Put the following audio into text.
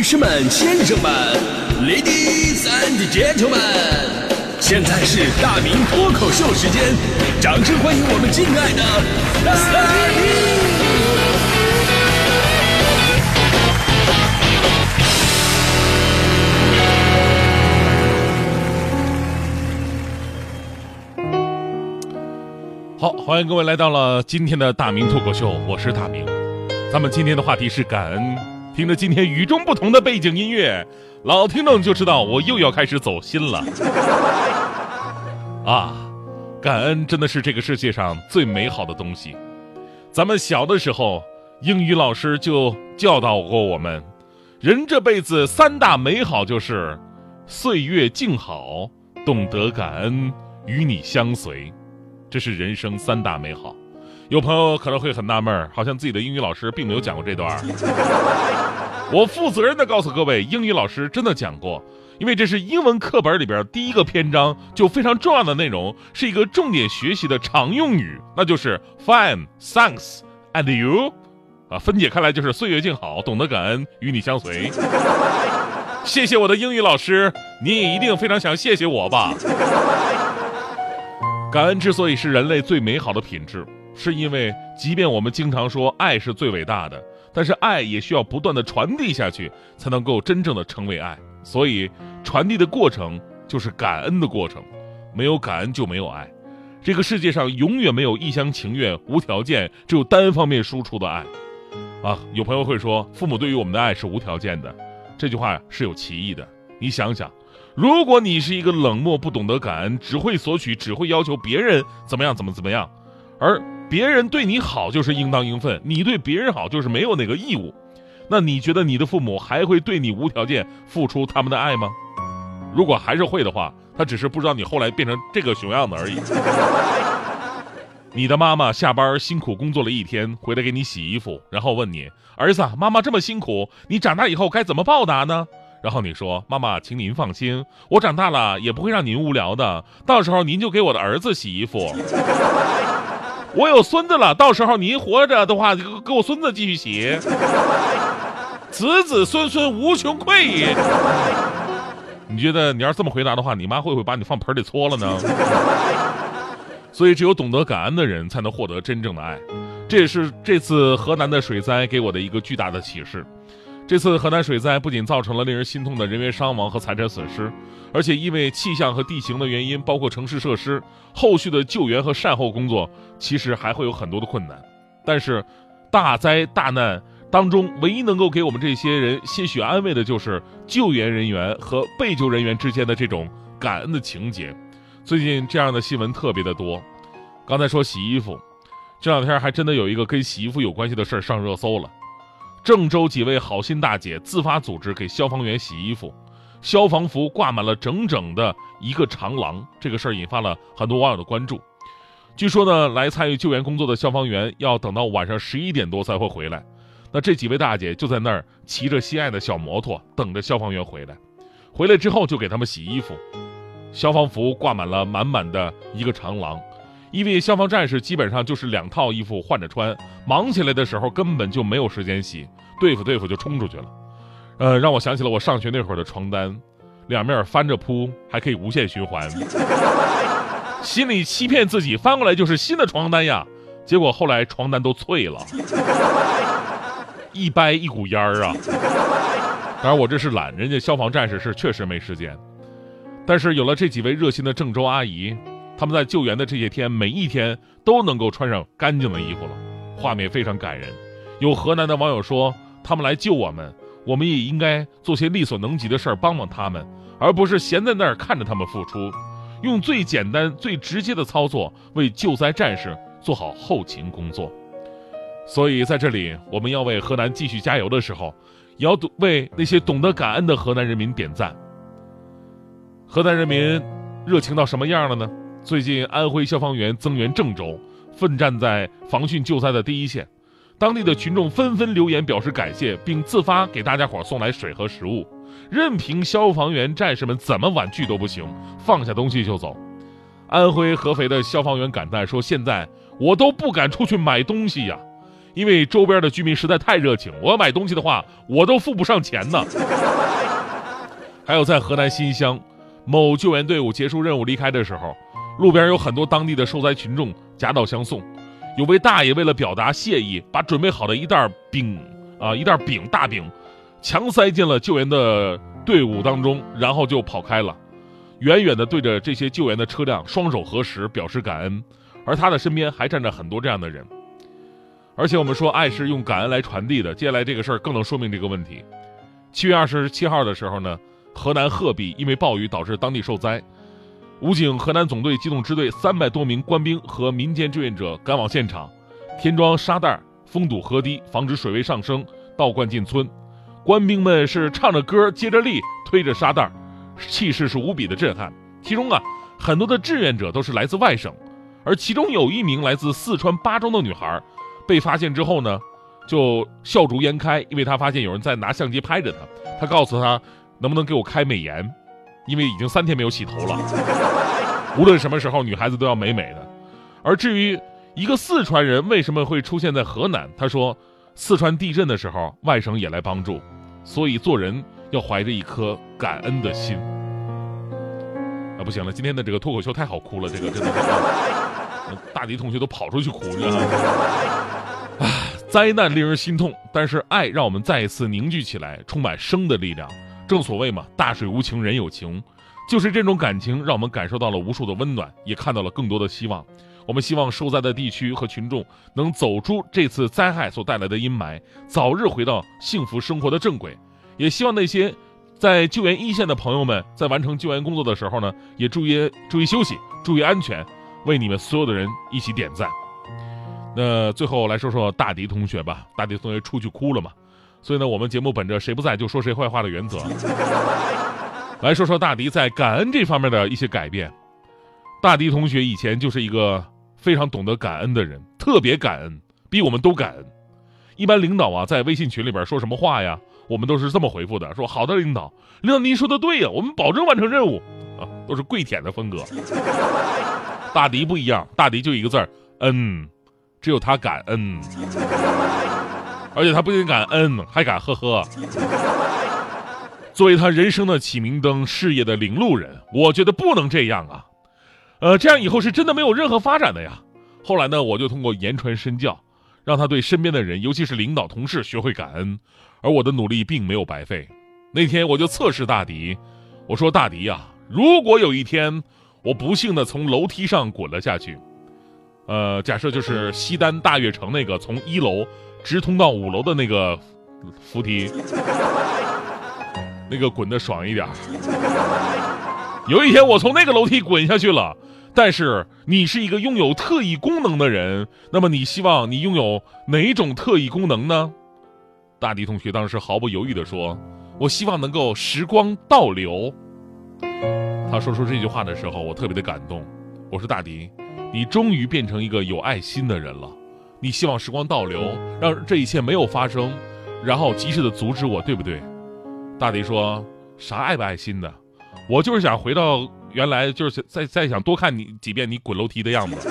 女士们、先生们，Ladies and Gentlemen，现在是大明脱口秀时间，掌声欢迎我们敬爱的大明！好，欢迎各位来到了今天的大明脱口秀，我是大明。咱们今天的话题是感恩，听着今天与众不同的背景音乐，老听众就知道我又要开始走心了。啊，感恩真的是这个世界上最美好的东西。咱们小的时候，英语老师就教导过我们，人这辈子三大美好就是岁月静好，懂得感恩，与你相随。这是人生三大美好。有朋友可能会很纳闷好像自己的英语老师并没有讲过这段。我负责任的告诉各位，英语老师真的讲过，因为这是英文课本里边第一个篇章就非常重要的内容，是一个重点学习的常用语，那就是 Fine, thanks, and you，啊，分解开来就是岁月静好，懂得感恩，与你相随。谢谢我的英语老师，你也一定非常想谢谢我吧。感恩之所以是人类最美好的品质，是因为即便我们经常说爱是最伟大的，但是爱也需要不断的传递下去，才能够真正的成为爱。所以，传递的过程就是感恩的过程，没有感恩就没有爱。这个世界上永远没有一厢情愿、无条件、只有单方面输出的爱。啊，有朋友会说，父母对于我们的爱是无条件的，这句话是有歧义的。你想想。如果你是一个冷漠、不懂得感恩、只会索取、只会要求别人怎么样、怎么怎么样，而别人对你好就是应当应分，你对别人好就是没有那个义务，那你觉得你的父母还会对你无条件付出他们的爱吗？如果还是会的话，他只是不知道你后来变成这个熊样子而已。你的妈妈下班辛苦工作了一天，回来给你洗衣服，然后问你：“儿子，妈妈这么辛苦，你长大以后该怎么报答呢？”然后你说：“妈妈，请您放心，我长大了也不会让您无聊的。到时候您就给我的儿子洗衣服。我有孙子了，到时候您活着的话，就给我孙子继续洗。子子孙孙无穷匮。你觉得你要是这么回答的话，你妈会不会把你放盆里搓了呢？所以，只有懂得感恩的人，才能获得真正的爱。这也是这次河南的水灾给我的一个巨大的启示。”这次河南水灾不仅造成了令人心痛的人员伤亡和财产损失，而且因为气象和地形的原因，包括城市设施后续的救援和善后工作，其实还会有很多的困难。但是，大灾大难当中，唯一能够给我们这些人些许安慰的，就是救援人员和被救人员之间的这种感恩的情节。最近这样的新闻特别的多。刚才说洗衣服，这两天还真的有一个跟洗衣服有关系的事儿上热搜了。郑州几位好心大姐自发组织给消防员洗衣服，消防服挂满了整整的一个长廊。这个事儿引发了很多网友的关注。据说呢，来参与救援工作的消防员要等到晚上十一点多才会回来。那这几位大姐就在那儿骑着心爱的小摩托，等着消防员回来。回来之后就给他们洗衣服，消防服挂满了满满的一个长廊。因为消防战士基本上就是两套衣服换着穿，忙起来的时候根本就没有时间洗，对付对付就冲出去了。呃，让我想起了我上学那会儿的床单，两面翻着铺，还可以无限循环。心里欺骗自己，翻过来就是新的床单呀，结果后来床单都脆了，一掰一股烟儿啊。当然我这是懒，人家消防战士是确实没时间。但是有了这几位热心的郑州阿姨。他们在救援的这些天，每一天都能够穿上干净的衣服了，画面非常感人。有河南的网友说，他们来救我们，我们也应该做些力所能及的事儿帮帮他们，而不是闲在那儿看着他们付出，用最简单、最直接的操作为救灾战士做好后勤工作。所以在这里，我们要为河南继续加油的时候，也要为那些懂得感恩的河南人民点赞。河南人民热情到什么样了呢？最近，安徽消防员增援郑州，奋战在防汛救灾的第一线。当地的群众纷纷留言表示感谢，并自发给大家伙送来水和食物。任凭消防员战士们怎么婉拒都不行，放下东西就走。安徽合肥的消防员感叹说：“现在我都不敢出去买东西呀，因为周边的居民实在太热情，我要买东西的话，我都付不上钱呢。还有在河南新乡，某救援队伍结束任务离开的时候，路边有很多当地的受灾群众夹道相送，有位大爷为了表达谢意，把准备好的一袋饼啊一袋饼大饼，强塞进了救援的队伍当中，然后就跑开了，远远的对着这些救援的车辆双手合十表示感恩，而他的身边还站着很多这样的人。而且我们说爱是用感恩来传递的，接下来这个事儿更能说明这个问题。七月二十七号的时候呢，河南鹤壁因为暴雨导致当地受灾，武警河南总队机动支队三百多名官兵和民间志愿者赶往现场，填装沙袋，封堵河堤，防止水位上升倒灌进村。官兵们是唱着歌，接着力，推着沙袋，气势是无比的震撼。其中啊，很多的志愿者都是来自外省，而其中有一名来自四川巴中的女孩。被发现之后呢，就笑逐颜开，因为她发现有人在拿相机拍着她，她告诉她，能不能给我开美颜，因为已经三天没有洗头了。无论什么时候，女孩子都要美美的。而至于一个四川人为什么会出现在河南，他说，四川地震的时候，外省也来帮助，所以做人要怀着一颗感恩的心。啊，不行了，今天的这个脱口秀太好哭了，这个真的，大迪同学都跑出去哭，你知道吗？灾难令人心痛，但是爱让我们再一次凝聚起来，充满生的力量。正所谓嘛，大水无情人有情，就是这种感情让我们感受到了无数的温暖，也看到了更多的希望。我们希望受灾的地区和群众能走出这次灾害所带来的阴霾，早日回到幸福生活的正轨。也希望那些在救援一线的朋友们，在完成救援工作的时候呢，也注意注意休息，注意安全，为你们所有的人一起点赞。那最后来说说大迪同学吧，大迪同学出去哭了嘛，所以呢，我们节目本着谁不在就说谁坏话的原则，来说说大迪在感恩这方面的一些改变。大迪同学以前就是一个非常懂得感恩的人，特别感恩，比我们都感恩。一般领导啊，在微信群里边说什么话呀，我们都是这么回复的：说好的，领导，领导您说的对呀，我们保证完成任务啊，都是跪舔的风格。大迪不一样，大迪就一个字儿，嗯。只有他感恩，而且他不仅感恩，还敢呵呵。作为他人生的启明灯、事业的领路人，我觉得不能这样啊！呃，这样以后是真的没有任何发展的呀。后来呢，我就通过言传身教，让他对身边的人，尤其是领导、同事学会感恩。而我的努力并没有白费。那天我就测试大迪，我说：“大迪呀，如果有一天我不幸的从楼梯上滚了下去。”呃，假设就是西单大悦城那个从一楼直通到五楼的那个扶梯，那个滚的爽一点。有一天我从那个楼梯滚下去了，但是你是一个拥有特异功能的人，那么你希望你拥有哪种特异功能呢？大迪同学当时毫不犹豫地说：“我希望能够时光倒流。”他说出这句话的时候，我特别的感动。我说：“大迪。”你终于变成一个有爱心的人了，你希望时光倒流，让这一切没有发生，然后及时的阻止我，对不对？大迪说啥爱不爱心的，我就是想回到原来，就是再再想多看你几遍你滚楼梯的样子。